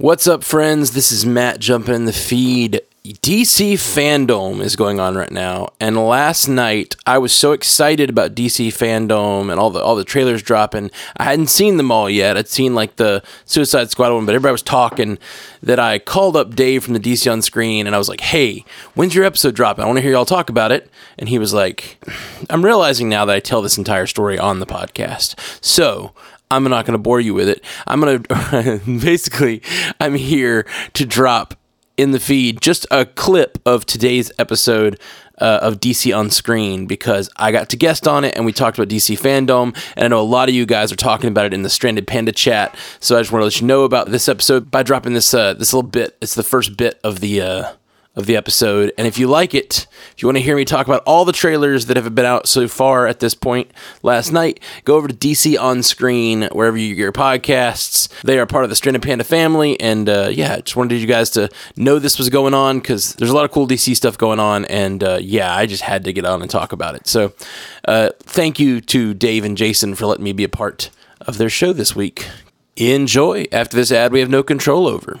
What's up, friends? This is Matt jumping in the feed. DC Fandom is going on right now, and last night I was so excited about DC Fandom and all the all the trailers dropping. I hadn't seen them all yet. I'd seen like the Suicide Squad one, but everybody was talking that I called up Dave from the DC on Screen, and I was like, "Hey, when's your episode dropping? I want to hear y'all talk about it." And he was like, "I'm realizing now that I tell this entire story on the podcast, so." I'm not going to bore you with it. I'm going to basically, I'm here to drop in the feed just a clip of today's episode uh, of DC on Screen because I got to guest on it and we talked about DC fandom. And I know a lot of you guys are talking about it in the Stranded Panda chat. So I just want to let you know about this episode by dropping this uh, this little bit. It's the first bit of the uh, of the episode. And if you like it, if you want to hear me talk about all the trailers that have been out so far at this point last night, go over to DC On Screen, wherever you get your podcasts. They are part of the Stranded Panda family. And uh, yeah, just wanted you guys to know this was going on because there's a lot of cool DC stuff going on. And uh, yeah, I just had to get on and talk about it. So uh, thank you to Dave and Jason for letting me be a part of their show this week. Enjoy. After this ad, we have no control over.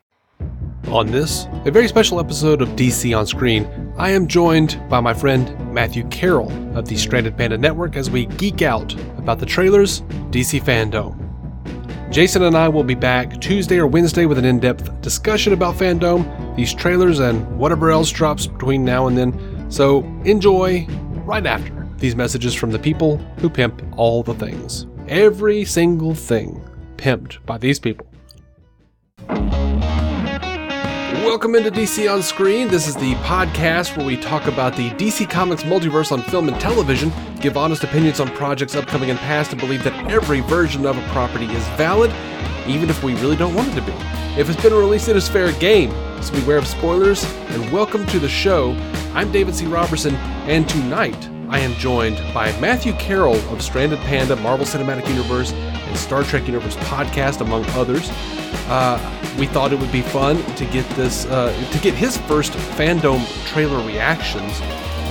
On this, a very special episode of DC on Screen, I am joined by my friend Matthew Carroll of the Stranded Panda Network as we geek out about the trailers, DC Fandom. Jason and I will be back Tuesday or Wednesday with an in depth discussion about Fandom, these trailers, and whatever else drops between now and then. So enjoy right after these messages from the people who pimp all the things. Every single thing pimped by these people. Welcome into DC on Screen. This is the podcast where we talk about the DC Comics multiverse on film and television, give honest opinions on projects upcoming and past, and believe that every version of a property is valid, even if we really don't want it to be. If it's been released, it is fair game, so beware of spoilers, and welcome to the show. I'm David C. Robertson, and tonight I am joined by Matthew Carroll of Stranded Panda, Marvel Cinematic Universe, and Star Trek Universe podcast, among others. Uh, we thought it would be fun to get this uh, to get his first fandom trailer reactions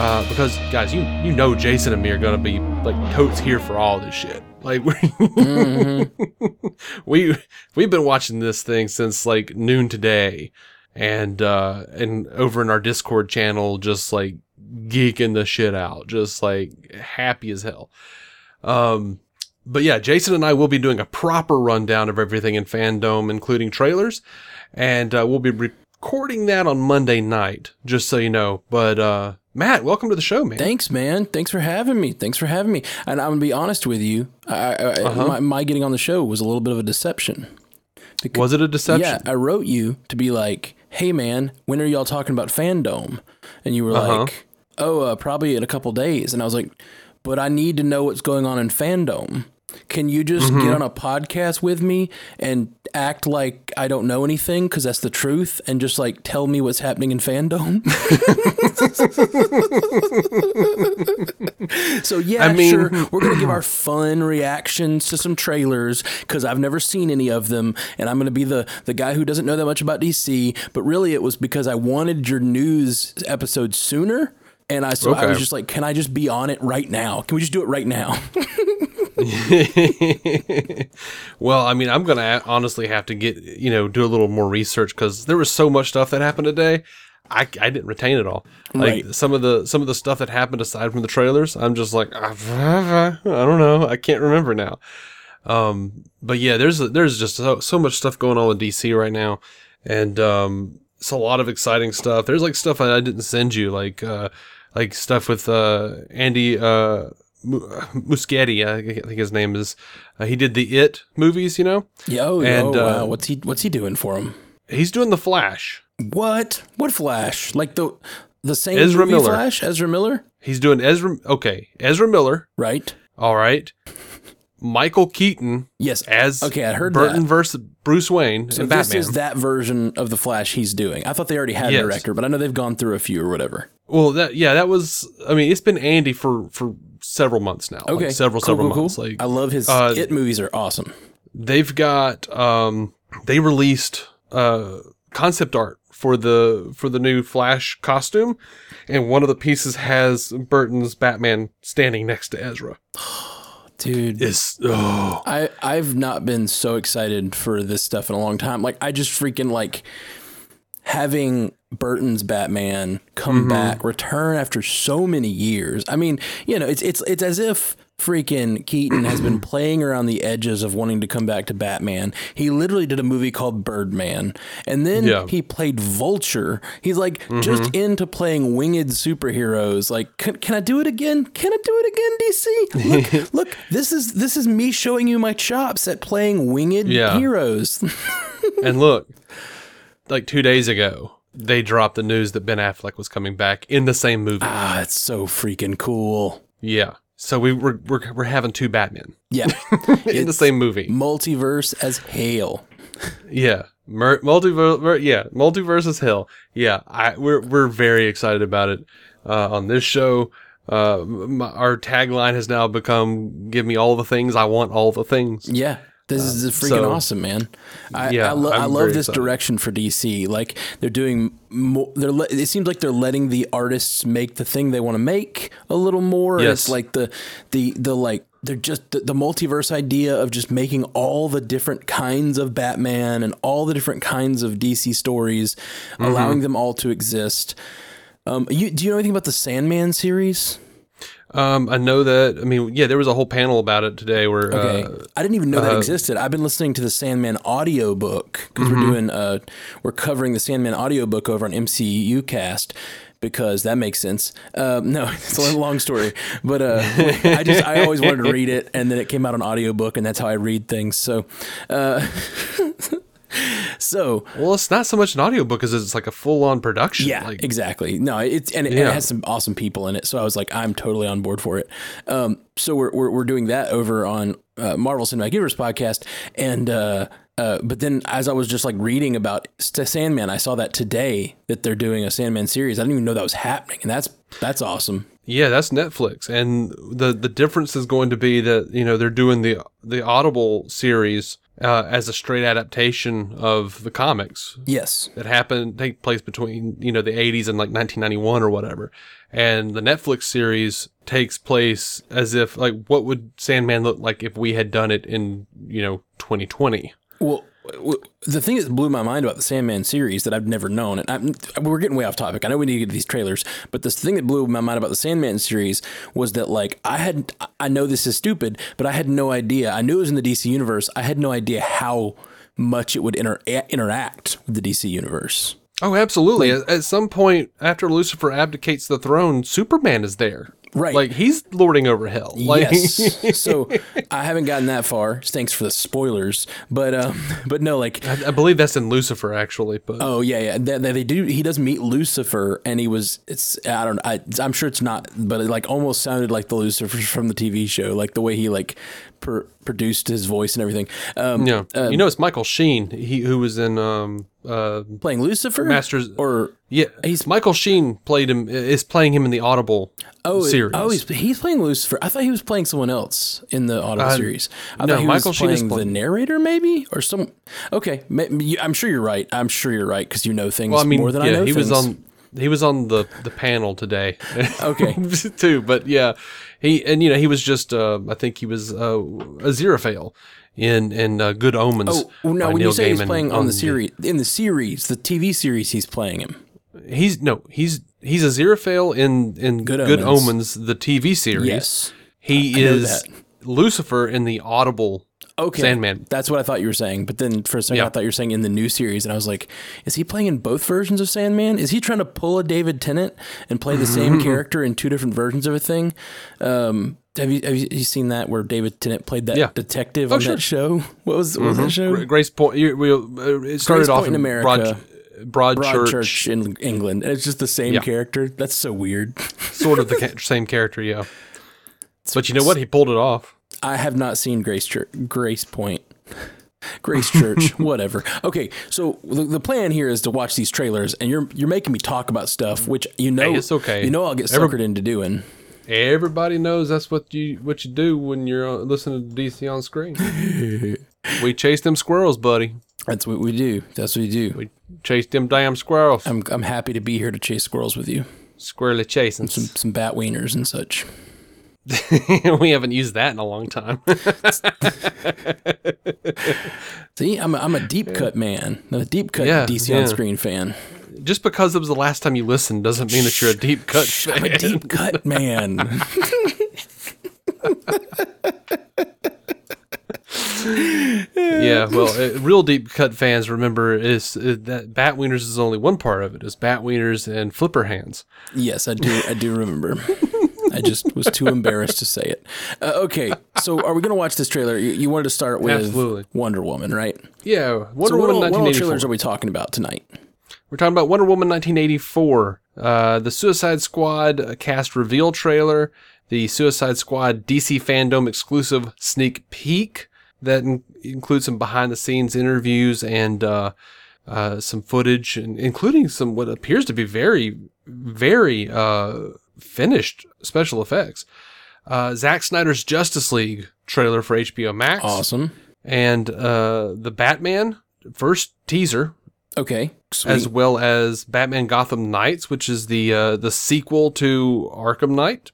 uh, because guys, you you know Jason and me are gonna be like totes here for all this shit. Like we mm-hmm. we we've been watching this thing since like noon today, and uh, and over in our Discord channel, just like geeking the shit out, just like happy as hell. Um, but yeah, Jason and I will be doing a proper rundown of everything in fandom, including trailers, and uh, we'll be recording that on Monday night, just so you know. But uh, Matt, welcome to the show, man. Thanks, man. Thanks for having me. Thanks for having me. And I'm gonna be honest with you, I, I, uh-huh. my, my, getting on the show was a little bit of a deception. Because, was it a deception? Yeah, I wrote you to be like, "Hey, man, when are y'all talking about fandom?" And you were uh-huh. like, "Oh, uh, probably in a couple days." And I was like but I need to know what's going on in fandom. Can you just mm-hmm. get on a podcast with me and act like I don't know anything because that's the truth and just like tell me what's happening in fandom? so yeah, I mean, sure, we're gonna give our fun reactions to some trailers because I've never seen any of them, and I'm gonna be the the guy who doesn't know that much about DC. But really, it was because I wanted your news episode sooner and I so okay. I was just like, can I just be on it right now? Can we just do it right now? well, I mean, I'm gonna honestly have to get you know do a little more research because there was so much stuff that happened today. I, I didn't retain it all. Like right. some of the some of the stuff that happened aside from the trailers, I'm just like I don't know. I can't remember now. Um, but yeah, there's there's just so, so much stuff going on with DC right now, and um, it's a lot of exciting stuff. There's like stuff I didn't send you, like uh, like stuff with uh, Andy uh, Muschietti, I think his name is. Uh, he did the It movies, you know. Yeah, oh, And, oh, uh, wow. What's he What's he doing for him? He's doing the Flash. What? What Flash? Like the the same Ezra Miller. Flash? Ezra Miller? He's doing Ezra. Okay, Ezra Miller. Right? All right. Michael Keaton Yes. as Okay, I heard Burton that. versus Bruce Wayne So and this Batman. is that version of the Flash he's doing. I thought they already had Yes. a director, but I know they've gone through a few or whatever. well, that yeah, that was. I mean, it's been Andy for for several months now. Okay, like several Cool, several cool, cool. months. Like I love his uh, It movies are awesome. they've got um they released uh concept art for the for the new Flash costume, and one of the pieces has Burton's Batman standing next to Ezra. Dude, It's oh I I've not been so excited for this stuff in a long time. Like I just freaking like having Burton's Batman come mm-hmm. back, return after so many years. I mean, you know, it's it's it's as if freaking Keaton has been playing around the edges of wanting to come back to Batman. He literally did a movie called Birdman, and then Yeah. he played Vulture. He's like just into playing winged superheroes. Like, can, can I do it again? Can I do it again, DC? Look, look, this is this is me showing you my chops at playing winged Yeah. heroes. and look, like two days ago, they dropped the news that Ben Affleck was coming back in the same movie. ah, it's so freaking cool. Yeah, so we we're we're, we're having two Batmen Yeah, in the same movie. multiverse as hail. Yeah. Mer- multiverse, yeah, multiverse is hell. Yeah, I we're we're very excited about it uh, on this show. Uh, m- our tagline has now become "Give me all the things I want, all the things." Yeah. This is freaking so- awesome, man. I, Yeah, I, lo- I love this excited. direction for DC. Like they're doing more. They're le- it seems like they're letting the artists make the thing they want to make a little more. Yes. It's like the the the like they're just the, the multiverse idea of just making all the different kinds of Batman and all the different kinds of DC stories, Mm-hmm. allowing them all to exist. Um, you, do you know anything about the Sandman series? Um, I know that. I mean, yeah, there was a whole panel about it today where Okay. uh, I didn't even know that existed. I've been listening to the Sandman audiobook because Mm-hmm. we're doing uh we're covering the Sandman audiobook over on MCU cast because that makes sense. Um, no, it's a long story, but uh, I just I always wanted to read it, and then it came out on audiobook, and that's how I read things. So, uh, so well, it's not so much an audiobook as it's like a full on production. Yeah, like, exactly. No, it's and it, and it has some awesome people in it. So I was like, I'm totally on board for it. Um, so we're we're, we're doing that over on uh, Marvel Cinematic Universe podcast, and uh, uh, but then as I was just like reading about Sandman, I saw that today that they're doing a Sandman series. I didn't even know that was happening, and that's that's awesome. Yeah, that's Netflix, and the the difference is going to be that you know they're doing the the Audible series uh, as a straight adaptation of the comics Yes. that happened take place between you know the 80s and like 1991 or whatever, and the Netflix series takes place as if like what would Sandman look like if we had done it in you know 2020. Well, the thing that blew my mind about the Sandman series that I've never known, and I'm, we're getting way off topic. I know we need to get to these trailers, but the thing that blew my mind about the Sandman series was that, like, I had, I know this is stupid, but I had no idea. I knew it was in the DC universe. I had no idea how much it would inter- interact with the DC universe. Oh, absolutely. at, at some point after Lucifer abdicates the throne, Superman is there. Right. Like he's lording over hell. Like, yes. so I haven't gotten that far. Thanks for the spoilers, but um, but no, like I, I believe that's in Lucifer actually, but Oh yeah, yeah. They, they, do. He does meet Lucifer, and he was. It's. I don't. I. I'm sure it's not, but it like almost sounded like the Lucifer from the TV show, like the way he like per, produced his voice and everything. Um, yeah. you know, it's Michael Sheen. He who was in um uh playing Lucifer, Masters or yeah. He's Michael Sheen played him is playing him in the Audible oh series. oh he's he's playing Lucifer. I thought he was playing someone else in the Audible Uh, series. I no, thought he Michael was Sheen is playing the narrator, maybe or some. Okay, I'm sure you're right. I'm sure you're right because you know things well, I mean, more than yeah, I know. he was on he was on the the panel today. Okay. too, but yeah, he and you know he was just uh I think he was uh Aziraphale in in uh, Good Omens. Oh no! When Neil you say he's playing on the series, in the series, the TV series, he's playing him. He's no, he's he's a Aziraphale in in Good Good, Omens. Omens. the TV series. Yes. he I is. Lucifer in the Audible Okay, Sandman. That's what I thought you were saying. But then for a second, Yeah. I thought you were saying in the new series, and I was like, is he playing in both versions of Sandman? Is he trying to pull a David Tennant and play the same character in two different versions of a thing? Um, have you have you seen that where David Tennant played that Yeah. detective Oh, on sure. that show? What was what was that show? Grace Point. You, we, uh, it started Grace off Point in America. Broad, Broadchurch, Broadchurch in England. And it's just the same Yeah. character. That's so weird. sort of the ca- same character, yeah. But you know what? He pulled it off. I have not seen Grace Church, Grace Point. Grace Church, whatever. Okay, so the, the plan here is to watch these trailers, and you're you're making me talk about stuff which you know Hey, it's okay. You know I'll get Every- suckered into doing. Everybody knows that's what you what you do when you're listening to DC on screen. we chase them squirrels, buddy. That's what we do. That's what we do. We chase them damn squirrels. I'm I'm happy to be here to chase squirrels with you. Squirrely chasing. Some some bat wieners and such. we haven't used that in a long time. See, I'm a, I'm a deep cut man, a deep cut Yeah, DC yeah. on screen fan. Just because it was the last time you listened doesn't mean that you're a deep cut fan. I'm a deep cut man. yeah, well, uh, real deep cut fans remember is uh, that bat wieners is only one part of it. Is bat wieners and flipper hands. Yes, I do. I do remember. I just was too embarrassed to say it. Uh, okay, so are we going to watch this trailer? You, you wanted to start with Absolutely. Wonder Woman, right? Yeah, Wonder so Woman what all 1984. trailers are we talking about tonight? We're talking about Wonder Woman 1984, uh, the Suicide Squad uh, cast reveal trailer, the Suicide Squad DC fandom exclusive sneak peek that in- includes some behind the scenes interviews and uh, uh, some footage, and including some what appears to be very, very uh, finished special effects. Uh, Zack Snyder's Justice League trailer for HBO Max, Awesome. and uh, the Batman first teaser Okay. Sweet. as well as Batman Gotham Knights, which is the uh, the sequel to Arkham Knight,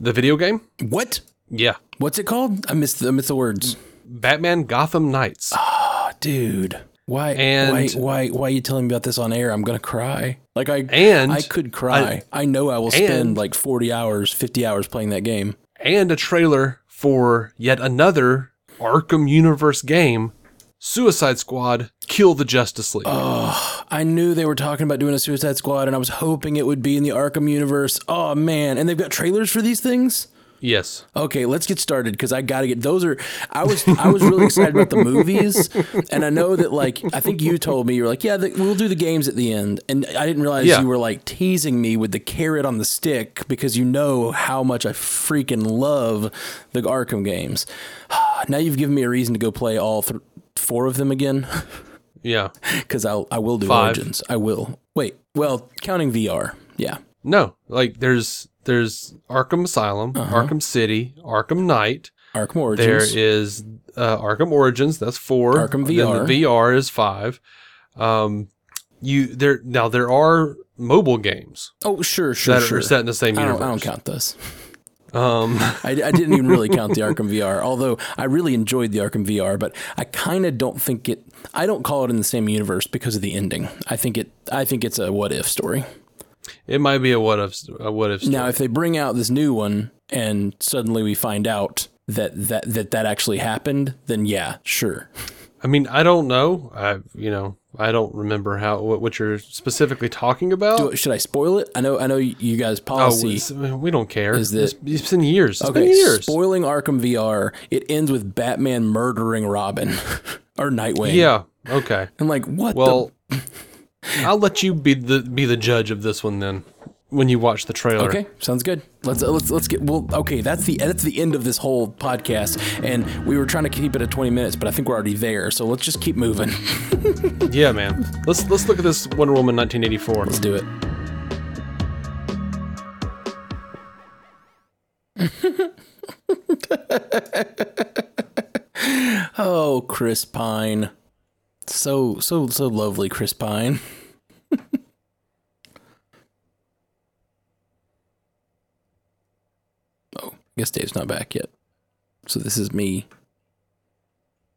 the video game. what? Yeah, What's it called? I missed the, I missed the words. Batman Gotham Knights. Oh, dude. Why? And- why? Why? Why are you telling me about this on air? I'm gonna cry. Like I And I could cry. I, know I will spend like 40 hours, 50 hours playing that game. and a trailer for yet another Arkham Universe game, Suicide Squad: Kill the Justice League. Oh, I knew they were talking about doing a Suicide Squad, and I was hoping it would be in the Arkham universe. Oh man! And they've got trailers for these things. Yes, Okay, let's get started because I got to get those. Are I was I was really excited about the movies, and I know that like I think you told me you were like, yeah, the, we'll do the games at the end, and I didn't realize Yeah. you were like teasing me with the carrot on the stick because you know how much I freaking love the Arkham games. now you've given me a reason to go play all th- four of them again yeah. because I'll I will do Five. Origins. I will. Wait, well, counting VR, yeah. No, like there's there's Arkham Asylum, Arkham City, Arkham Knight. Arkham Origins. There is uh, Arkham Origins. That's four. Arkham Then VR. the VR is five. Um, you there now? There are mobile games oh, sure, sure, that sure. are set in the same I universe. don't, I don't count this. Um, I, I didn't even really count the Arkham VR, although I really enjoyed the Arkham VR. But I kind of don't think it. I don't call it in the same universe because of the ending. I think it. I think it's a what if story. It might be a what if. A what if. Now, if they bring out this new one and suddenly we find out that that that that actually happened, then yeah, sure. I mean, I don't know. I you know I don't remember how what, what you're specifically talking about. Do, should I spoil it? I know. I know you guys oh, policy. it's- we don't care. is that- it's, it's been years. It's Okay, been years. spoiling Arkham VR. It ends with Batman murdering Robin or Nightwing. yeah. Okay. I'm like, what? Well, I'll let you be the be the judge of this one then. When you watch the trailer. Okay, sounds good. Let's uh, let's let's get. Well, okay, that's the that's the end of this whole podcast, and we were trying to keep it at 20 minutes, but I think we're already there. So let's just keep moving. Yeah, man. Let's let's look at this Wonder Woman 1984. Let's do it. oh, Chris Pine. So so so lovely, Chris Pine. oh, I guess Dave's not back yet. So this is me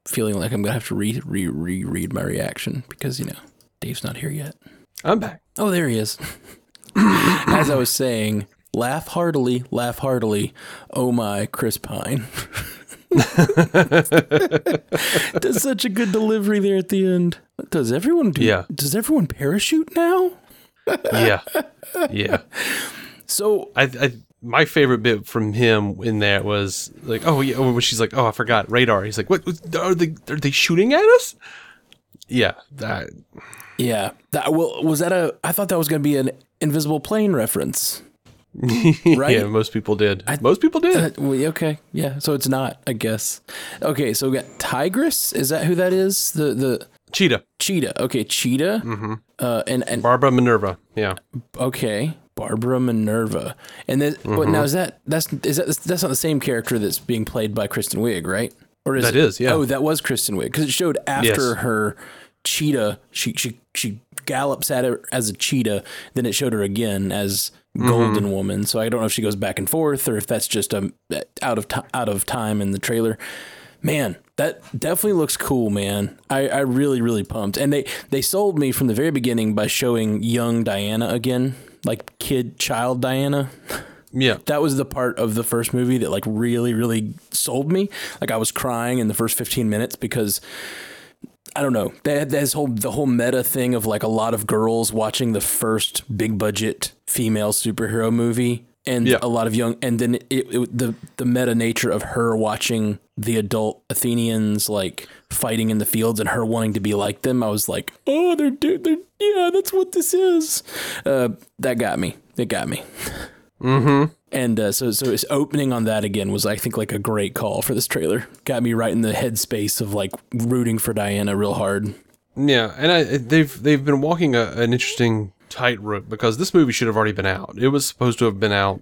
feeling like I'm gonna have to re re reread my reaction because you know Dave's not here yet. I'm back. Oh, there he is. As I was saying, laugh heartily, laugh heartily. Oh my, Chris Pine. Does such a good delivery there at the end. Does everyone do? Yeah. Does everyone parachute now? yeah, yeah. So I, I my favorite bit from him in that was like, oh yeah, when she's like, oh I forgot radar. He's like, what are they? Are they shooting at us? Yeah, that. yeah, that well was that a? I thought that was going to be an invisible plane reference. Right? Yeah, most people did. most people did. Uh, well, okay, yeah. So it's not, I guess. Okay, so we got Tigress. Is that who that is? The the Cheetah, cheetah. Okay, cheetah. Mm-hmm. Uh, and and Barbara Minerva. Yeah, okay, Barbara Minerva. And then, but Mm-hmm. now is that that's is that that's not the same character that's being played by Kristen Wiig, right? Or is That it- is, yeah. Oh, that was Kristen Wiig because it showed after Yes. her cheetah. She she she gallops at her as a cheetah. Then it showed her again as Mm-hmm. Golden Woman. So I don't know if she goes back and forth or if that's just um out of ti out of time in the trailer. Man, that definitely looks cool, man. I, I really, really pumped. And they, they sold me from the very beginning by showing young Diana again, like kid, child Diana. yeah. That was the part of the first movie that like really, really sold me. Like I was crying in the first 15 minutes because I don't know. They had this whole the whole meta thing of like a lot of girls watching the first big budget female superhero movie, and a lot of young, and then it, it, the the meta nature of her watching the adult Athenians like fighting in the fields and her wanting to be like them. I was like, oh, they're they're yeah, that's what this is. Uh, that got me. It got me. And uh, so, so opening on that again was, I think, like a great call for this trailer. Got me right in the headspace of like rooting for Diana real hard. Yeah, and I, they've they've been walking a, an interesting tightrope because this movie should have already been out. It was supposed to have been out,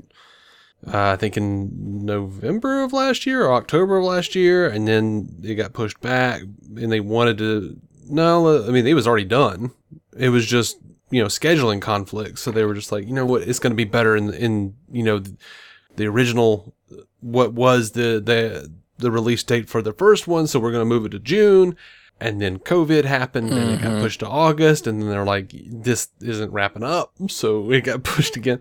uh, I think, in November of last year or October of last year, and then it got pushed back, and they wanted to. No, I mean it was already done. It was just you know scheduling conflicts, so they were just like, you know what, it's going to be better in in you know the original what was the the the release date for the first one, so we're going to move it to June. And then COVID happened and it got mm-hmm. pushed to August. And then they're like, this isn't wrapping up. So it got pushed again.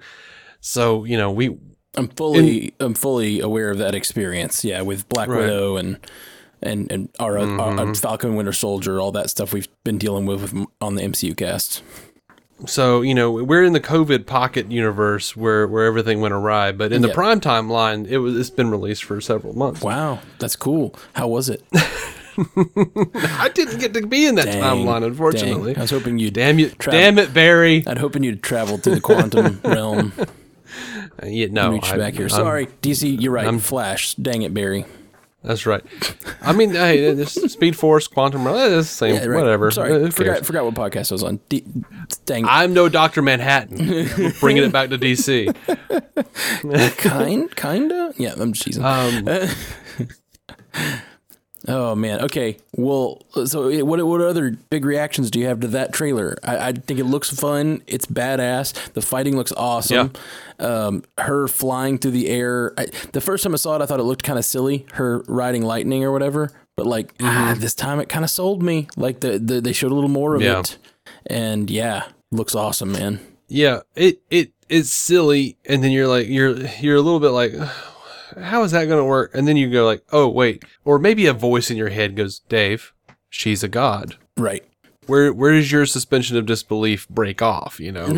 So, you know, we, I'm fully, I'm fully aware of that experience. Yeah, with Black Right. Widow and and and our, our, our mm-hmm. Falcon Winter Soldier, all that stuff we've been dealing with on the MCU cast. So, you know, we're in the COVID pocket universe where, where everything went awry. But in the Yeah. prime timeline, it was, it's been released for several months. Wow, that's cool. How was it? I didn't get to be in that Dang, timeline, unfortunately. dang. I was hoping you'd Damn you, Tra- damn it, Barry. I'd hoping you'd travel through the quantum realm, Uh, yeah, no, reach I- back here. I'm- Sorry, DC, you're right. Flash, dang it, Barry. That's right. I mean, hey, this Speed Force, Quantum Realm, eh, it's the same. Yeah, right. Whatever. Sorry, who forgot cares? forgot what podcast I was on. D- dang, I'm no Doctor Manhattan. I'm bringing it back to DC. kind, kinda. Yeah, I'm just teasing. Um, oh man. Okay. Well, so what what other big reactions do you have to that trailer? I, I think it looks fun. It's badass. The fighting looks awesome. Yeah. Um, her flying through the air. I, the first time I saw it, I thought it looked kind of silly. Her riding lightning or whatever. But like ah, this time, it kind of sold me. Like the, the they showed a little more of Yeah. it, and yeah, looks awesome, man. yeah, it it it's silly, and then you're like you're you're a little bit like, how is that going to work? And then you go like, oh wait, or maybe a voice in your head goes, Dave, she's a god. Right. Where where does your suspension of disbelief break off? You know,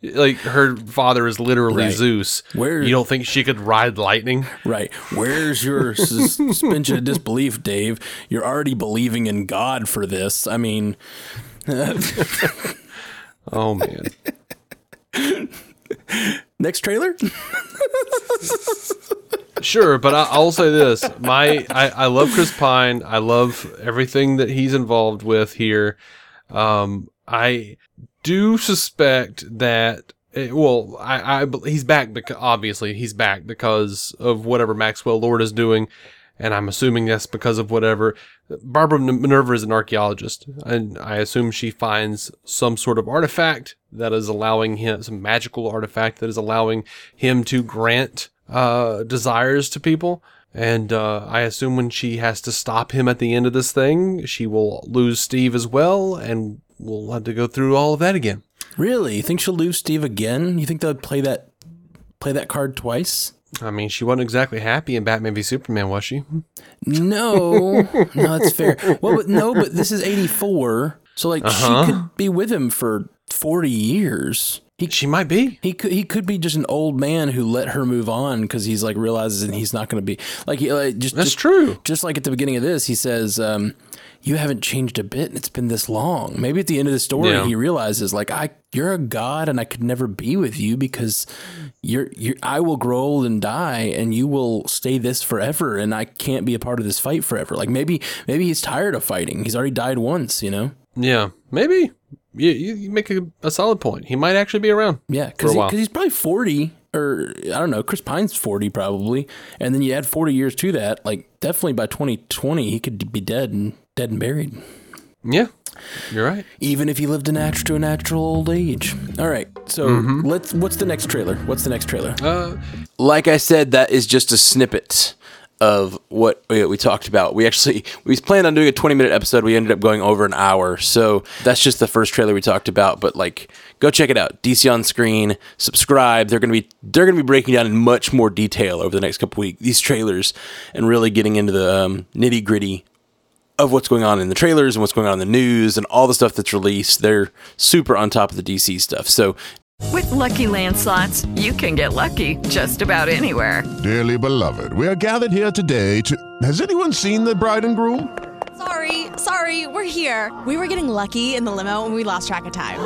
like her father is literally Right. Zeus. Where- you don't think she could ride lightning? Right. Where's your suspension of disbelief, Dave? You're already believing in God for this. I mean, Oh man. Next trailer? Sure, but I, I'll say this: my I, I love Chris Pine. I love everything that he's involved with here. Um, I do suspect that. eh, Well, I, I he's back because obviously he's back because of whatever Maxwell Lord is doing, and I'm assuming that's because of whatever. Barbara Minerva is an archaeologist, and I assume she finds some sort of artifact that is allowing him some magical artifact that is allowing him to grant uh, desires to people. And uh, I assume when she has to stop him at the end of this thing, she will lose Steve as well, and we'll have to go through all of that again. Really? You think she'll lose Steve again? You think they'll play that play that card twice? I mean, she wasn't exactly happy in Batman v Superman, was she? No, no, that's fair. Well, but no, but this is 84. So, like, Uh-huh. she could be with him for 40 years. He, She might be. he could he could be just an old man who let her move on because he's like realizes and he's not going to be like, he, like just That's just, true. Just like at the beginning of this, he says, um, "You haven't changed a bit, and it's been this long." Maybe at the end of the story, Yeah. he realizes like, "I you're a god, and I could never be with you because you're you I will grow old and die, and you will stay this forever, and I can't be a part of this fight forever." Like maybe maybe he's tired of fighting. He's already died once, you know. Yeah, maybe. You, you, make a, a solid point. He might actually be around. Yeah, because a while. he's probably forty, or I don't know. Chris Pine's forty probably, and then you add forty years to that. Like definitely by twenty twenty, he could be dead and dead and buried. Yeah, you're right. Even if he lived a natural to a natural old age. All right, so let's. What's the next trailer? What's the next trailer? Uh, like I said, that is just a snippet of what we, we talked about. We actually we planned on doing a 20 minute episode. We ended up going over an hour. So that's just the first trailer we talked about. But like, go check it out. DC on screen. Subscribe. They're gonna be they're gonna be breaking down in much more detail over the next couple weeks these trailers and really getting into the um, nitty gritty of what's going on in the trailers and what's going on in the news and all the stuff that's released. They're super on top of the DC stuff. So With Lucky Land slots, you can get lucky just about anywhere. Dearly beloved, we are gathered here today to. Has anyone seen the bride and groom? Sorry, sorry, we're here. We were getting lucky in the limo and we lost track of time.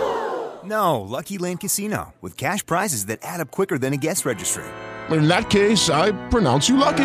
No, Lucky Land Casino, with cash prizes that add up quicker than a guest registry. In that case, I pronounce you lucky.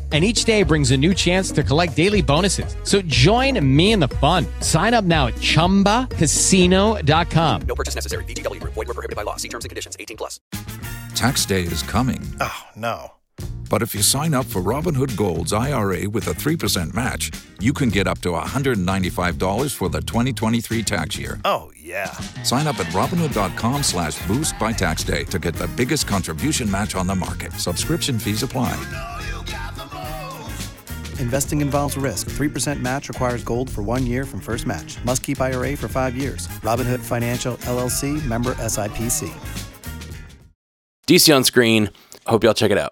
And each day brings a new chance to collect daily bonuses. So join me in the fun. Sign up now at chumbacasino.com. No purchase necessary. VGW Group. Void were prohibited by law. See terms and conditions. 18 plus. Tax day is coming. Oh, no. But if you sign up for Robinhood Gold's IRA with a 3% match, you can get up to $195 for the 2023 tax year. Oh, yeah. Sign up at Robinhood.com slash boost by tax day to get the biggest contribution match on the market. Subscription fees apply. Oh, Investing involves risk. 3% match requires gold for one year from first match. Must keep IRA for five years. Robinhood Financial LLC member SIPC. DC on screen. Hope y'all check it out.